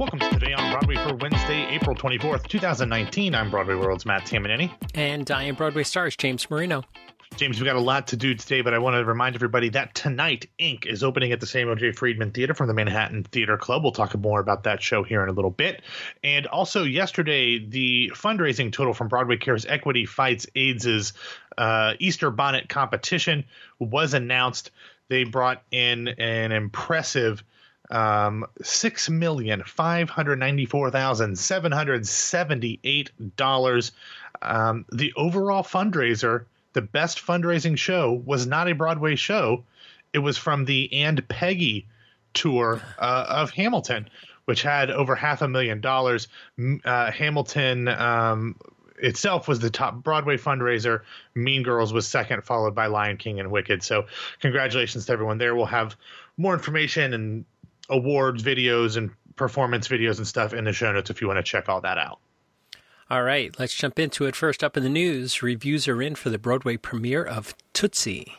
Welcome to Today on Broadway for Wednesday, April 24th, 2019. I'm Broadway World's Matt Tamanini. And I am Broadway Stars, James Marino. James, we've got a lot to do today, but I want to remind everybody that tonight, Ink is opening at the Samuel J. Friedman Theater from the Manhattan Theater Club. We'll talk more about that show here in a little bit. And also, yesterday, the fundraising total from Broadway Cares Equity Fights AIDS's uh, Easter Bonnet competition was announced. They brought in an impressive um, six million five hundred ninety four thousand seven hundred seventy eight dollars. Um, the overall fundraiser, the best fundraising show, was not a Broadway show. It was from the And Peggy tour uh, of Hamilton, which had over half a million dollars. Uh, Hamilton. Um, itself was the top Broadway fundraiser. Mean Girls was second, followed by Lion King and Wicked. So, congratulations to everyone there. We'll have more information and awards videos and performance videos and stuff in the show notes if you want to check all that out. All right, let's jump into it. First up in the news, reviews are in for the Broadway premiere of Tootsie.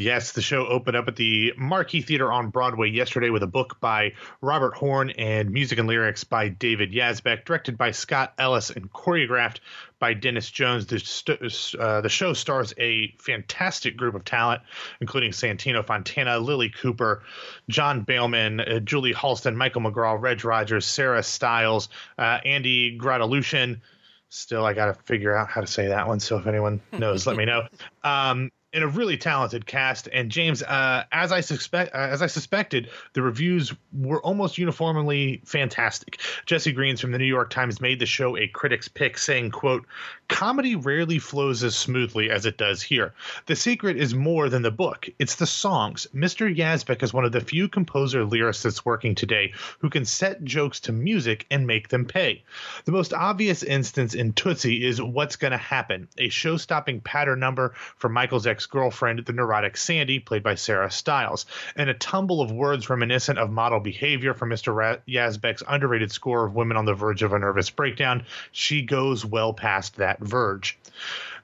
Yes, the show opened up at the Marquis Theater on Broadway yesterday with a book by Robert Horn and music and lyrics by David Yazbek, directed by Scott Ellis and choreographed by Dennis Jones. The, st- uh, the show stars a fantastic group of talent, including Santino Fontana, Lilli Cooper, John Behlmann, uh, Julie Halston, Michael McGrath, Reg Rogers, Sarah Stiles, uh, Andy Grotelueschen. Still, I got to figure out how to say that one. So if anyone knows, let me know. Um, in a really talented cast. And James, uh, as I suspect, uh, as I suspected, the reviews were almost uniformly fantastic. Jesse Greens from the New York Times made the show a critic's pick, saying, "quote Comedy rarely flows as smoothly as it does here. The secret is more than the book; it's the songs. Mr. Yazbek is one of the few composer lyricists working today who can set jokes to music and make them pay. The most obvious instance in Tootsie is "What's Gonna Happen," a show-stopping pattern number for Michael's ex girlfriend, the neurotic Sandy, played by Sarah Stiles, and a tumble of words reminiscent of model behavior from Mr. Ra- Yazbek's underrated score of Women on the Verge of a Nervous Breakdown. She goes well past that verge.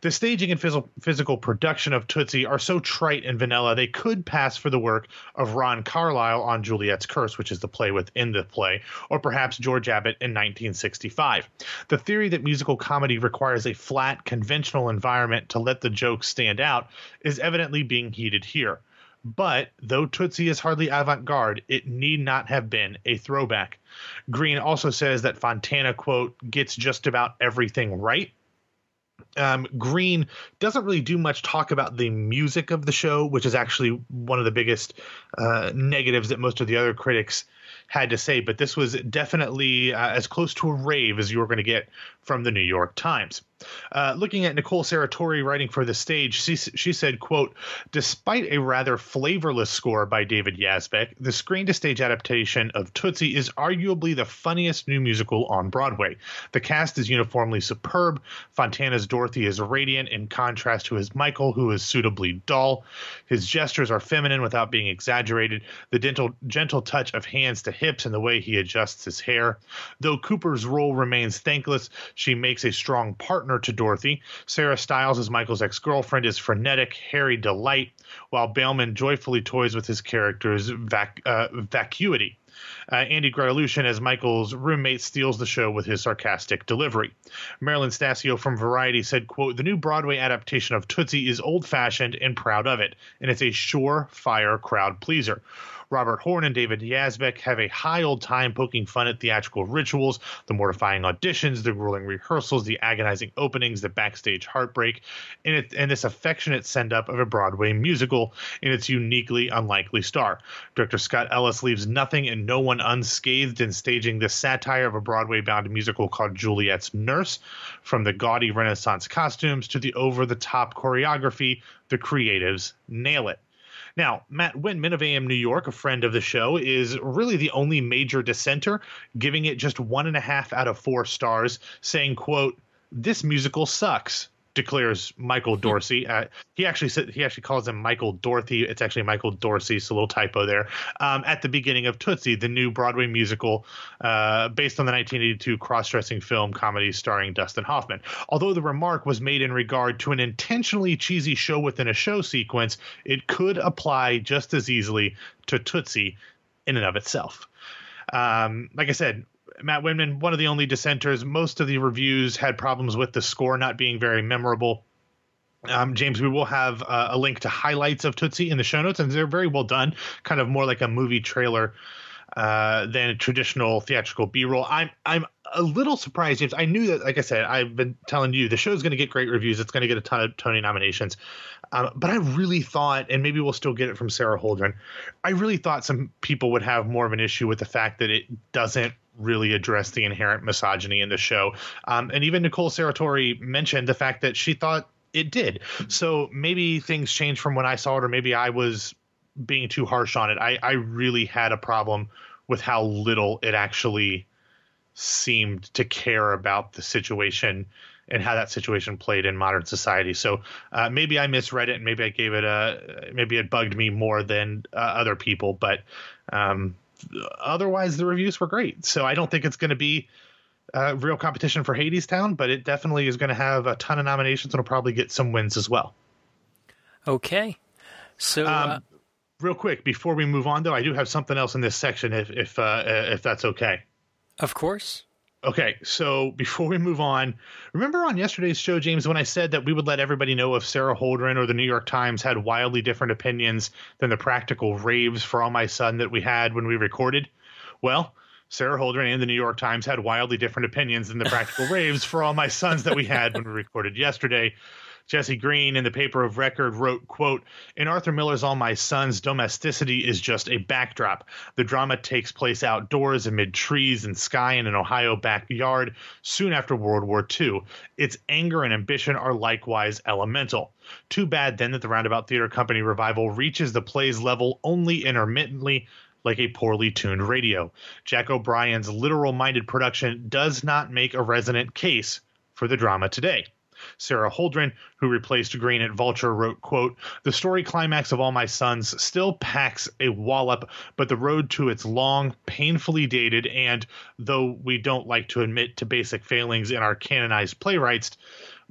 The staging and phys- physical production of Tootsie are so trite and vanilla they could pass for the work of Ron Carlisle on Juliet's Curse, which is the play within the play, or perhaps George Abbott in 1965. The theory that musical comedy requires a flat, conventional environment to let the jokes stand out is evidently being heeded here. But though Tootsie is hardly avant garde, it need not have been a throwback. Green also says that Fontana, quote, gets just about everything right um, Green doesn't really do much talk about the music of the show, which is actually one of the biggest uh, negatives that most of the other critics had to say. But this was definitely uh, as close to a rave as you were going to get from the New York Times. Uh, looking at Nicole Serratore writing for the stage, she, she said, quote, despite a rather flavorless score by David Yazbek, the screen-to-stage adaptation of Tootsie is arguably the funniest new musical on Broadway. The cast is uniformly superb. Fontana's Dorothy is radiant in contrast to his Michael, who is suitably dull. His gestures are feminine without being exaggerated. The gentle, gentle touch of hands to hips and the way he adjusts his hair. Though Cooper's role remains thankless, she makes a strong partner to Dorothy. Sarah Stiles as Michael's ex girlfriend is frenetic, hairy delight, while Behlmann joyfully toys with his character's vac- uh, vacuity. Uh, Andy Grotelueschen as Michael's roommate steals the show with his sarcastic delivery. Marilyn Stasio from Variety said, quote, The new Broadway adaptation of Tootsie is old-fashioned and proud of it, and it's a sure-fire crowd pleaser. Robert Horn and David Yazbek have a high old time poking fun at theatrical rituals, the mortifying auditions, the grueling rehearsals, the agonizing openings, the backstage heartbreak, and, it, and this affectionate send up of a Broadway musical in its uniquely unlikely star. Director Scott Ellis leaves nothing and no one unscathed in staging this satire of a Broadway bound musical called Juliet's Nurse. From the gaudy Renaissance costumes to the over the top choreography, the creatives nail it. Now, Matt Windman of AM New York, a friend of the show, is really the only major dissenter, giving it just one and a half out of four stars, saying, quote, this musical sucks declares Michael Dorsey. Uh, he actually said he actually calls him Michael Dorothy. It's actually Michael Dorsey. So a little typo there. Um, at the beginning of Tootsie, the new Broadway musical uh, based on the 1982 cross-dressing film comedy starring Dustin Hoffman. Although the remark was made in regard to an intentionally cheesy show within a show sequence, it could apply just as easily to Tootsie in and of itself. Um, like I said, Matt Windman, one of the only dissenters. Most of the reviews had problems with the score not being very memorable. Um, James, we will have uh, a link to highlights of Tootsie in the show notes, and they're very well done, kind of more like a movie trailer uh, than a traditional theatrical B-roll. I'm I'm a little surprised, James. I knew that, like I said, I've been telling you the show's going to get great reviews. It's going to get a ton of Tony nominations, um, but I really thought, and maybe we'll still get it from Sara Holdren. I really thought some people would have more of an issue with the fact that it doesn't really address the inherent misogyny in the show. Um, and even Nicole Serratore mentioned the fact that she thought it did. So maybe things changed from when I saw it, or maybe I was being too harsh on it. I, I really had a problem with how little it actually seemed to care about the situation and how that situation played in modern society. So uh, maybe I misread it, and maybe I gave it a maybe it bugged me more than uh, other people. But um, otherwise, the reviews were great. So I don't think it's going to be uh, real competition for Hadestown, but it definitely is going to have a ton of nominations and will probably get some wins as well. Okay, so um, uh, real quick before we move on, though, I do have something else in this section, if if uh, if that's okay. Of course. Okay, so before we move on, remember on yesterday's show, James, when I said that we would let everybody know if Sara Holdren or the New York Times had wildly different opinions than the practical raves for All My Son that we had when we recorded? Well, Sara Holdren and the New York Times had wildly different opinions than the practical raves for All My Sons that we had when we recorded yesterday. Jesse Green in the paper of record wrote, quote, In Arthur Miller's All My Sons, domesticity is just a backdrop. The drama takes place outdoors amid trees and sky in an Ohio backyard soon after World War II. Its anger and ambition are likewise elemental. Too bad then that the Roundabout Theater Company revival reaches the play's level only intermittently, like a poorly tuned radio. Jack O'Brien's literal minded production does not make a resonant case for the drama today. Sara Holdren, who replaced Green at Vulture, wrote, quote, The story climax of All My Sons still packs a wallop, but the road to its long, painfully dated, and, though we don't like to admit to basic failings in our canonized playwrights,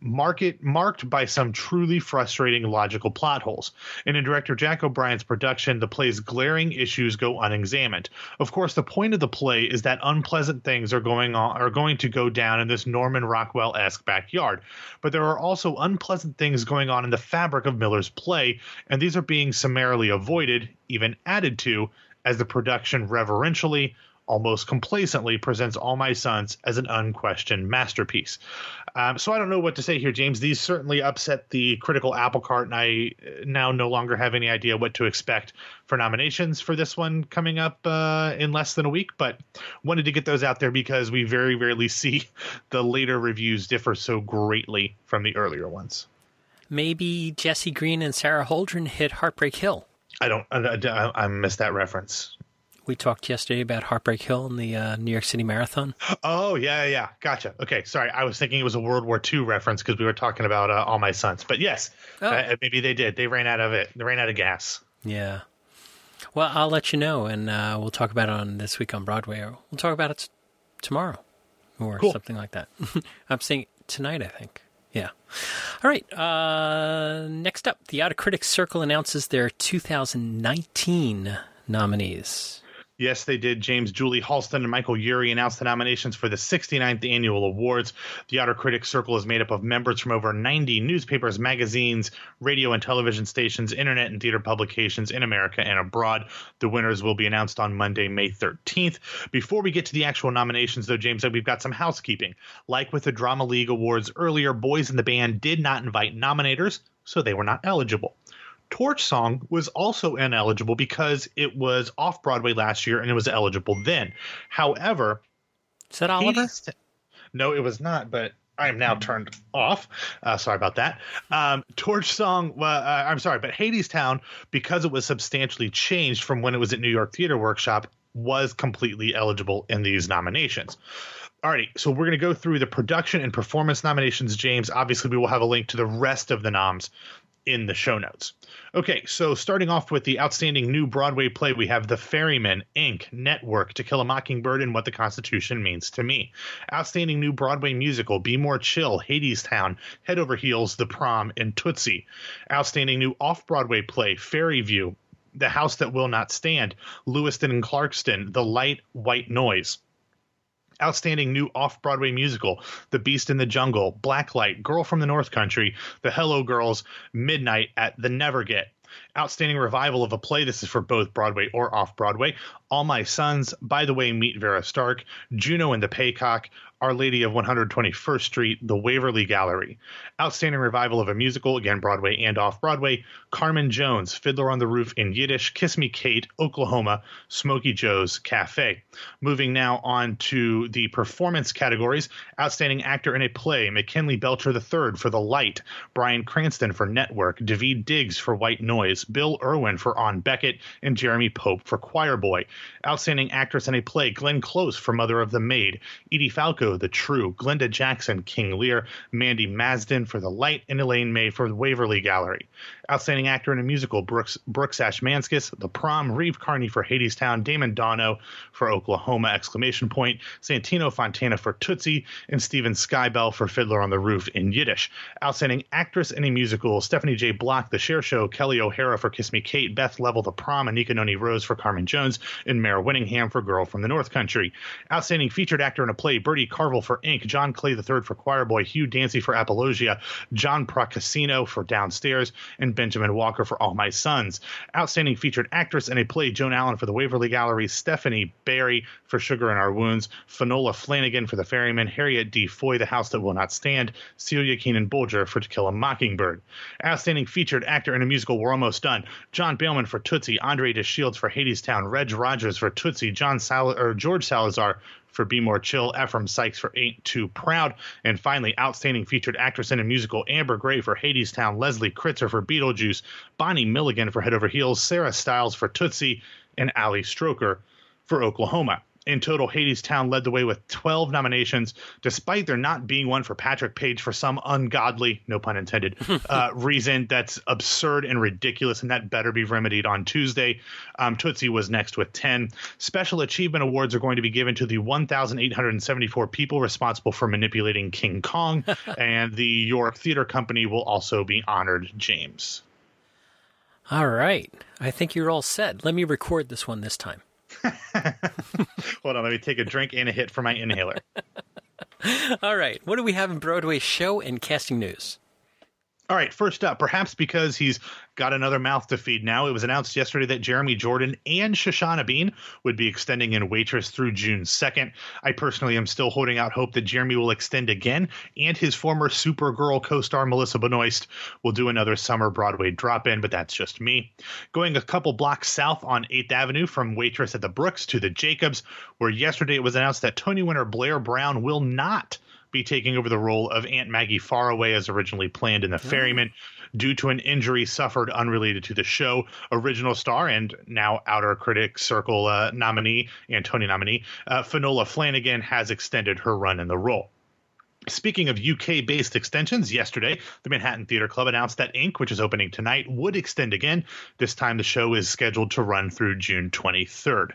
market marked by some truly frustrating logical plot holes. And in director Jack O'Brien's production, the play's glaring issues go unexamined. Of course, the point of the play is that unpleasant things are going on are going to go down in this Norman Rockwell-esque backyard. But there are also unpleasant things going on in the fabric of Miller's play, and these are being summarily avoided, even added to, as the production reverentially almost complacently presents All My Sons as an unquestioned masterpiece. Um, so I don't know what to say here, James. These certainly upset the critical apple cart, and I now no longer have any idea what to expect for nominations for this one coming up uh, in less than a week. But wanted to get those out there because we very rarely see the later reviews differ so greatly from the earlier ones. Maybe Jesse Green and Sara Holdren hit Heartbreak Hill. I don't. I, I, I missed that reference we talked yesterday about Heartbreak Hill and the uh, New York City Marathon. Oh yeah, yeah, gotcha. Okay, sorry, I was thinking it was a World War II reference because we were talking about uh, All My Sons. But yes, oh. uh, maybe they did. They ran out of it. They ran out of gas. Yeah. Well, I'll let you know, and uh, we'll talk about it on this week on Broadway, or we'll talk about it t- tomorrow, or cool. something like that. I'm saying tonight, I think. Yeah. All right. Uh, next up, the Outer Critics Circle announces their 2019 nominees. Yes, they did. James Julie Halston and Michael Urie announced the nominations for the 69th annual awards. The Outer Critics Circle is made up of members from over 90 newspapers, magazines, radio and television stations, internet and theater publications in America and abroad. The winners will be announced on Monday, May 13th. Before we get to the actual nominations, though, James, said we've got some housekeeping. Like with the Drama League Awards earlier, Boys in the Band did not invite nominators, so they were not eligible. Torch Song was also ineligible because it was off Broadway last year and it was eligible then. However, is that Oliver? no, it was not, but I am now turned off. Uh, sorry about that. Um, Torch Song, uh, I'm sorry, but Hadestown, because it was substantially changed from when it was at New York Theater Workshop, was completely eligible in these nominations. Alrighty, so we're going to go through the production and performance nominations, James. Obviously, we will have a link to the rest of the noms in the show notes. Okay, so starting off with the outstanding new Broadway play, we have The Ferryman, Ink, Network, To Kill a Mockingbird, and What the Constitution Means to Me. Outstanding new Broadway musical, Be More Chill, Hadestown, Head Over Heels, The Prom, and Tootsie. Outstanding new off Broadway play, Fairview, The House That Will Not Stand, Lewiston and Clarkston, The Light, White Noise Outstanding new off Broadway musical The Beast in the Jungle, Blacklight, Girl from the North Country, The Hello Girls, Midnight at the Never Get. Outstanding revival of a play. This is for both Broadway or off Broadway. All My Sons, By the Way, Meet Vera Stark, Juno and the Paycock, our Lady of 121st Street, The Waverly Gallery. Outstanding revival of a musical, again, Broadway and off Broadway. Carmen Jones, Fiddler on the Roof in Yiddish, Kiss Me Kate, Oklahoma, Smokey Joe's Cafe. Moving now on to the performance categories. Outstanding actor in a play, McKinley Belcher III for The Light, Bryan Cranston for Network, Daveed Diggs for White Noise, Bill Irwin for On Beckett, and Jeremy Pope for Choir Boy. Outstanding actress in a play, Glenn Close for Mother of the Maid, Edie Falco the True, Glenda Jackson, King Lear, Mandi Masden for The Light, and Elaine May for the Waverly Gallery. Outstanding actor in a musical, Brooks, Brooks Ashmanskas, The Prom, Reeve Carney for Hadestown, Damon Daunno for Oklahoma, exclamation point, Santino Fontana for Tootsie, and Steven Skybell for Fiddler on the Roof in Yiddish. Outstanding actress in a musical, Stephanie J. Block, The Cher Show, Kelli O'Hara for Kiss Me Kate, Beth Leavel, The Prom, Anika Noni Rose for Carmen Jones, and Mare Winningham for Girl from the North Country. Outstanding featured actor in a play, Bertie Carvel for Ink, John Clay III for Choir Boy, Hugh Dancy for Apologia, John Procaccino for Downstairs, and Benjamin Walker for All My Sons. Outstanding featured actress in a play, Joan Allen for the Waverly Gallery, Stephanie Berry for Sugar in Our Wounds, Fionnula Flanagan for The Ferryman, Harriet D. Foy, The House That Will Not Stand, Celia Keenan Bolger for To Kill a Mockingbird. Outstanding featured actor in a musical, We're Almost Done, John Behlmann for Tootsie, Andre DeShields for Hadestown, Reg Rogers for Tootsie, John Sal- or George Salazar for Be More Chill, Ephraim Sykes for Ain't Too Proud, and finally, outstanding featured actress in a musical, Amber Gray for Hadestown, Leslie Kritzer for Beetlejuice, Bonnie Milligan for Head Over Heels, Sarah Stiles for Tootsie, and Ali Stroker for Oklahoma. In total, Hadestown led the way with 12 nominations, despite there not being one for Patrick Page for some ungodly, no pun intended, uh, reason that's absurd and ridiculous, and that better be remedied on Tuesday. Um, Tootsie was next with 10. Special Achievement Awards are going to be given to the 1,874 people responsible for manipulating King Kong, and the York Theater Company will also be honored, James. All right. I think you're all set. Let me record this one this time. Hold on, let me take a drink and a hit for my inhaler. All right, what do we have in Broadway show and casting news? All right, first up, perhaps because he's got another mouth to feed now, it was announced yesterday that Jeremy Jordan and Shoshana Bean would be extending in Waitress through June 2nd. I personally am still holding out hope that Jeremy will extend again, and his former Supergirl co star Melissa Benoist will do another summer Broadway drop in, but that's just me. Going a couple blocks south on 8th Avenue from Waitress at the Brooks to the Jacobs, where yesterday it was announced that Tony winner Blair Brown will not be taking over the role of Aunt Maggie Faraway as originally planned in The Ferryman due to an injury suffered unrelated to the show. Original star and now Outer Critics Circle uh, nominee and Tony nominee, uh, Fionnula Flanagan has extended her run in the role. Speaking of UK based extensions, yesterday the Manhattan Theater Club announced that Ink, which is opening tonight, would extend again. This time the show is scheduled to run through June 23rd.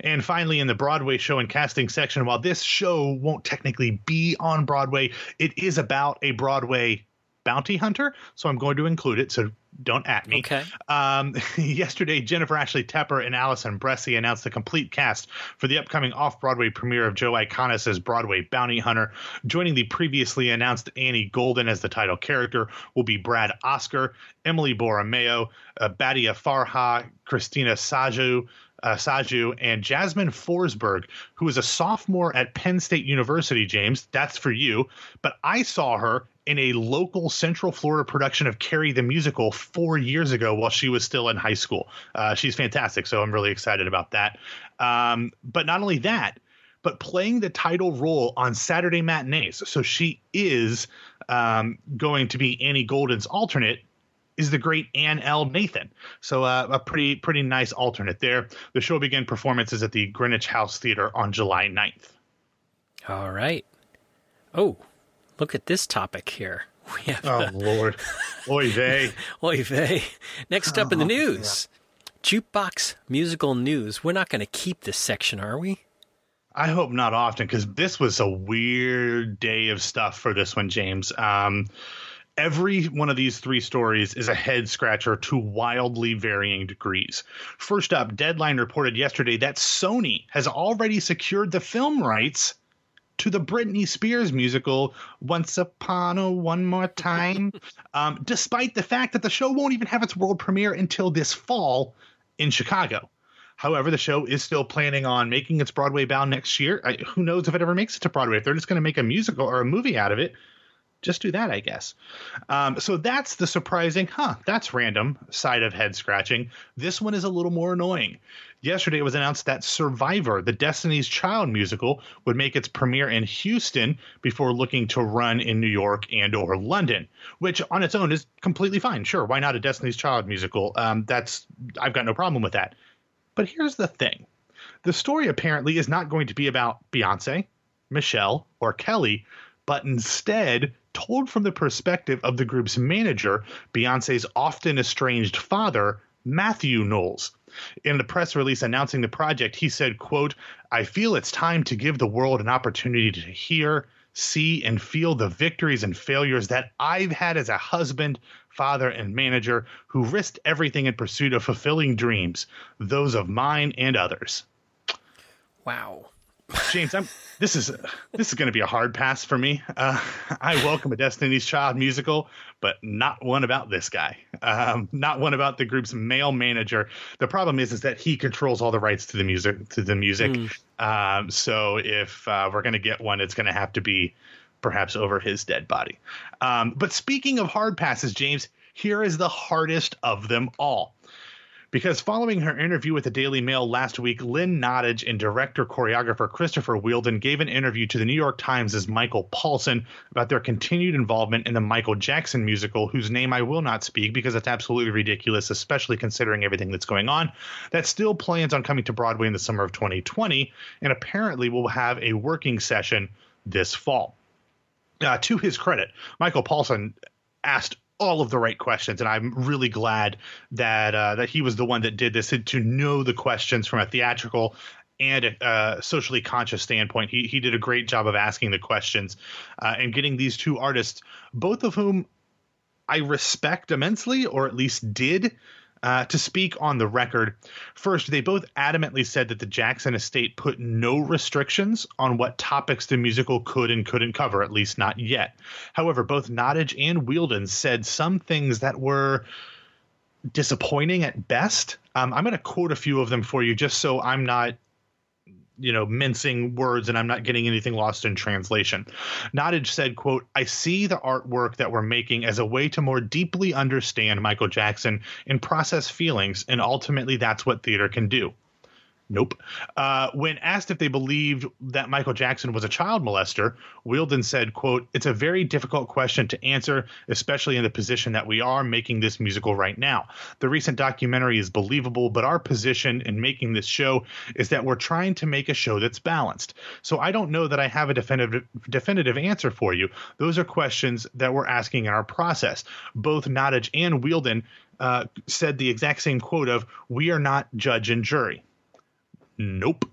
And finally, in the Broadway show and casting section, while this show won't technically be on Broadway, it is about a Broadway bounty hunter. So I'm going to include it. So don't at me. Okay. Um, yesterday, Jennifer Ashley Tepper and Allison Bressie announced the complete cast for the upcoming off Broadway premiere of Joe Iconis as Broadway bounty hunter. Joining the previously announced Annie Golden as the title character will be Brad Oscar, Emily Borromeo, uh, Badia Farha, Christina Sajous, uh, Saju and Jasmine Forsberg, who is a sophomore at Penn State University, James. That's for you. But I saw her in a local Central Florida production of Carrie the Musical four years ago while she was still in high school. Uh, she's fantastic. So I'm really excited about that. Um, but not only that, but playing the title role on Saturday matinees. So she is um, going to be Annie Golden's alternate is the great Ann L. Nathan. So uh, a pretty pretty nice alternate there. The show began performances at the Greenwich House Theater on July 9th. All right. Oh, look at this topic here. We have Oh Lord, oy vey. Oy vey. Next up in the news, jukebox musical news. We're not going to keep this section, are we? I hope not often because this was a weird day of stuff for this one, James. Um, every one of these three stories is a head scratcher to wildly varying degrees. First up, Deadline reported yesterday that Sony has already secured the film rights to the Britney Spears musical Once Upon a One More Time, um, despite the fact that the show won't even have its world premiere until this fall in Chicago. However, the show is still planning on making its Broadway bound next year. I, who knows if it ever makes it to Broadway? If they're just going to make a musical or a movie out of it, just do that, I guess. Um, so that's the surprising, huh? That's random side of head scratching. This one is a little more annoying. Yesterday, it was announced that Survivor, the Destiny's Child musical, would make its premiere in Houston before looking to run in New York and or London, which on its own is completely fine. Sure, why not a Destiny's Child musical? Um, that's I've got no problem with that. But here's the thing the story apparently is not going to be about Beyonce, Michelle, or Kelly, but instead told from the perspective of the group's manager, Beyonce's often estranged father, Matthew Knowles. In the press release announcing the project, he said, quote, I feel it's time to give the world an opportunity to hear, see, and feel the victories and failures that I've had as a husband, father, and manager who risked everything in pursuit of fulfilling dreams, those of mine and others. Wow. James, I'm, this is this is going to be a hard pass for me. Uh, I welcome a Destiny's Child musical, but not one about this guy. Um, not one about the group's male manager. The problem is, is that he controls all the rights to the music. To the music. Mm. Um, so if uh, we're going to get one, it's going to have to be perhaps over his dead body. Um, but speaking of hard passes, James, here is the hardest of them all. Because following her interview with the Daily Mail last week, Lynn Nottage and director choreographer Christopher Wheeldon gave an interview to the New York Times' Michael Paulson about their continued involvement in the Michael Jackson musical, whose name I will not speak because it's absolutely ridiculous, especially considering everything that's going on, that still plans on coming to Broadway in the summer of 2020 and apparently will have a working session this fall. Uh, to his credit, Michael Paulson asked all of the right questions, and I'm really glad that uh, that he was the one that did this to know the questions from a theatrical and a uh, socially conscious standpoint. He he did a great job of asking the questions uh, and getting these two artists, both of whom I respect immensely, or at least did, uh, to speak on the record, first, they both adamantly said that the Jackson estate put no restrictions on what topics the musical could and couldn't cover, at least not yet. However, both Nottage and Wheeldon said some things that were disappointing at best. Um, I'm going to quote a few of them for you just so I'm not you know mincing words and i'm not getting anything lost in translation. Nottage said quote i see the artwork that we're making as a way to more deeply understand michael jackson and process feelings and ultimately that's what theater can do Nope. Uh, when asked if they believed that Michael Jackson was a child molester, Wheeldon said, quote, It's a very difficult question to answer, especially in the position that we are making this musical right now. The recent documentary is believable, but our position in making this show is that we're trying to make a show that's balanced. So I don't know that I have a definitive, definitive answer for you. Those are questions that we're asking in our process. Both Nottage and Wheeldon uh, said the exact same quote of, We are not judge and jury. Nope.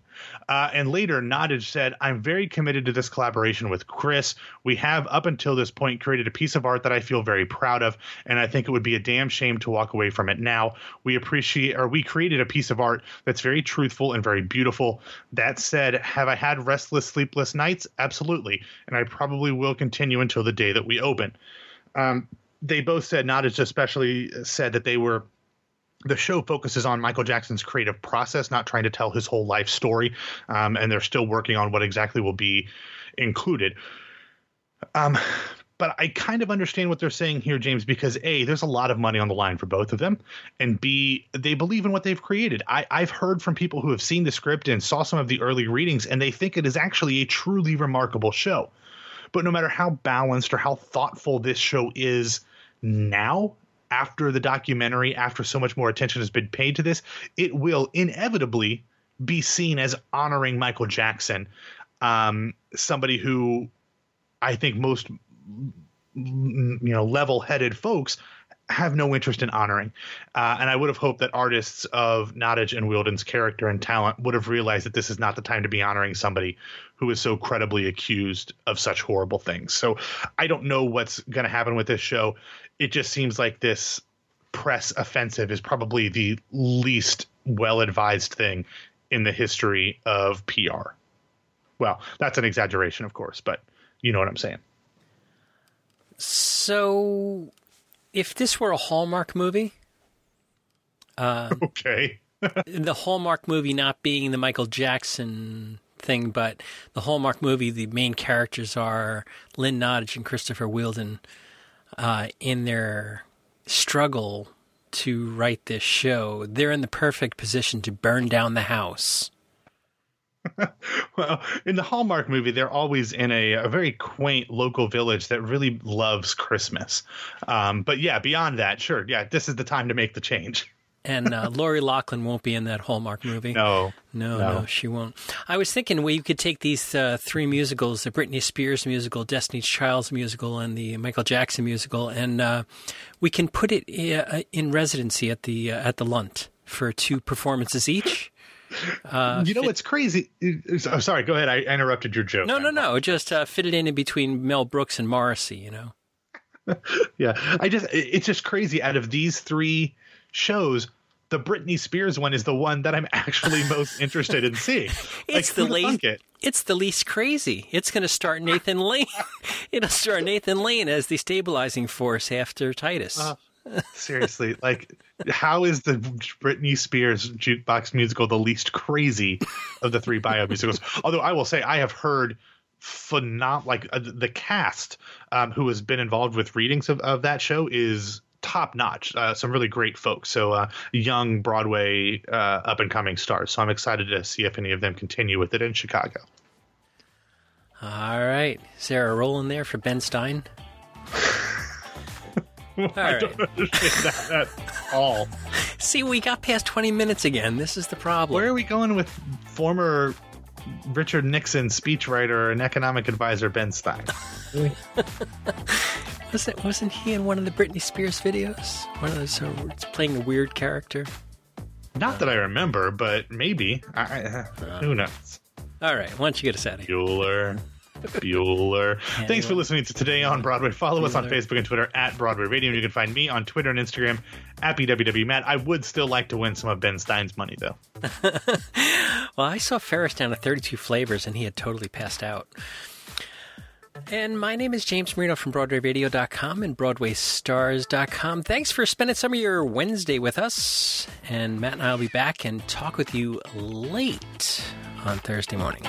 Uh, and later, Nottage said, I'm very committed to this collaboration with Chris. We have, up until this point, created a piece of art that I feel very proud of, and I think it would be a damn shame to walk away from it now. We appreciate, or we created a piece of art that's very truthful and very beautiful. That said, have I had restless, sleepless nights? Absolutely. And I probably will continue until the day that we open. Um, they both said, Nottage especially said that they were the show focuses on Michael Jackson's creative process, not trying to tell his whole life story. Um, and they're still working on what exactly will be included. Um, but I kind of understand what they're saying here, James, because A, there's a lot of money on the line for both of them. And B, they believe in what they've created. I, I've heard from people who have seen the script and saw some of the early readings, and they think it is actually a truly remarkable show. But no matter how balanced or how thoughtful this show is now, after the documentary, after so much more attention has been paid to this, it will inevitably be seen as honoring Michael Jackson, um, somebody who I think most you know level-headed folks have no interest in honoring. Uh, and I would have hoped that artists of Nottage and Wheeldon's character and talent would have realized that this is not the time to be honoring somebody who is so credibly accused of such horrible things. So I don't know what's going to happen with this show. It just seems like this press offensive is probably the least well advised thing in the history of PR. Well, that's an exaggeration, of course, but you know what I'm saying. So, if this were a Hallmark movie, uh, okay, the Hallmark movie not being the Michael Jackson thing, but the Hallmark movie, the main characters are Lynn Nottage and Christopher Wheeldon uh, in their struggle to write this show. They're in the perfect position to burn down the house. well, in the Hallmark movie, they're always in a, a very quaint local village that really loves Christmas. Um, but yeah, beyond that, sure, yeah, this is the time to make the change and uh, Lori Loughlin won't be in that Hallmark movie. No, no, no, no she won't. I was thinking we could take these uh, three musicals: the Britney Spears musical, Destiny's Child's musical, and the Michael Jackson musical, and uh, we can put it uh, in residency at the uh, at the Lunt for two performances each. Uh, you know fit- what's crazy? Oh, sorry, go ahead. I interrupted your joke. No, no, no. Just fit it in, in between Mel Brooks and Morrissey. You know. yeah, I just it's just crazy. Out of these three shows, the Britney Spears one is the one that I'm actually most interested in seeing. It's like, the least. It? It's the least crazy. It's going to start Nathan Lane. It'll start Nathan Lane as the stabilizing force after Titus. Uh, seriously, like, how is the Britney Spears jukebox musical the least crazy of the three bio musicals? Although I will say, I have heard phenomenal. Like uh, the cast um, who has been involved with readings of, of that show is top notch. Uh, some really great folks. So uh, young Broadway uh, up and coming stars. So I'm excited to see if any of them continue with it in Chicago. All right, is there a role in there for Ben Stein? well, I right. don't understand that at all. See, we got past 20 minutes again. This is the problem. Where are we going with former Richard Nixon speechwriter and economic advisor Ben Stein? Wasn't wasn't he in one of the Britney Spears videos? One of those uh, playing a weird character. Not that I remember, but maybe. I, uh, who knows? All right, why don't you get us out of here? Bueller. Bueller. Yeah, Thanks for listening to Today on Broadway. Follow Bueller. us on Facebook and Twitter at Broadway Radio. You can find me on Twitter and Instagram at BWW Matt. I would still like to win some of Ben Stein's money, though. well, I saw Ferris down at 32 Flavors, and he had totally passed out. And my name is James Marino from BroadwayRadio.com and BroadwayStars.com. Thanks for spending some of your Wednesday with us. And Matt and I will be back and talk with you late on Thursday morning.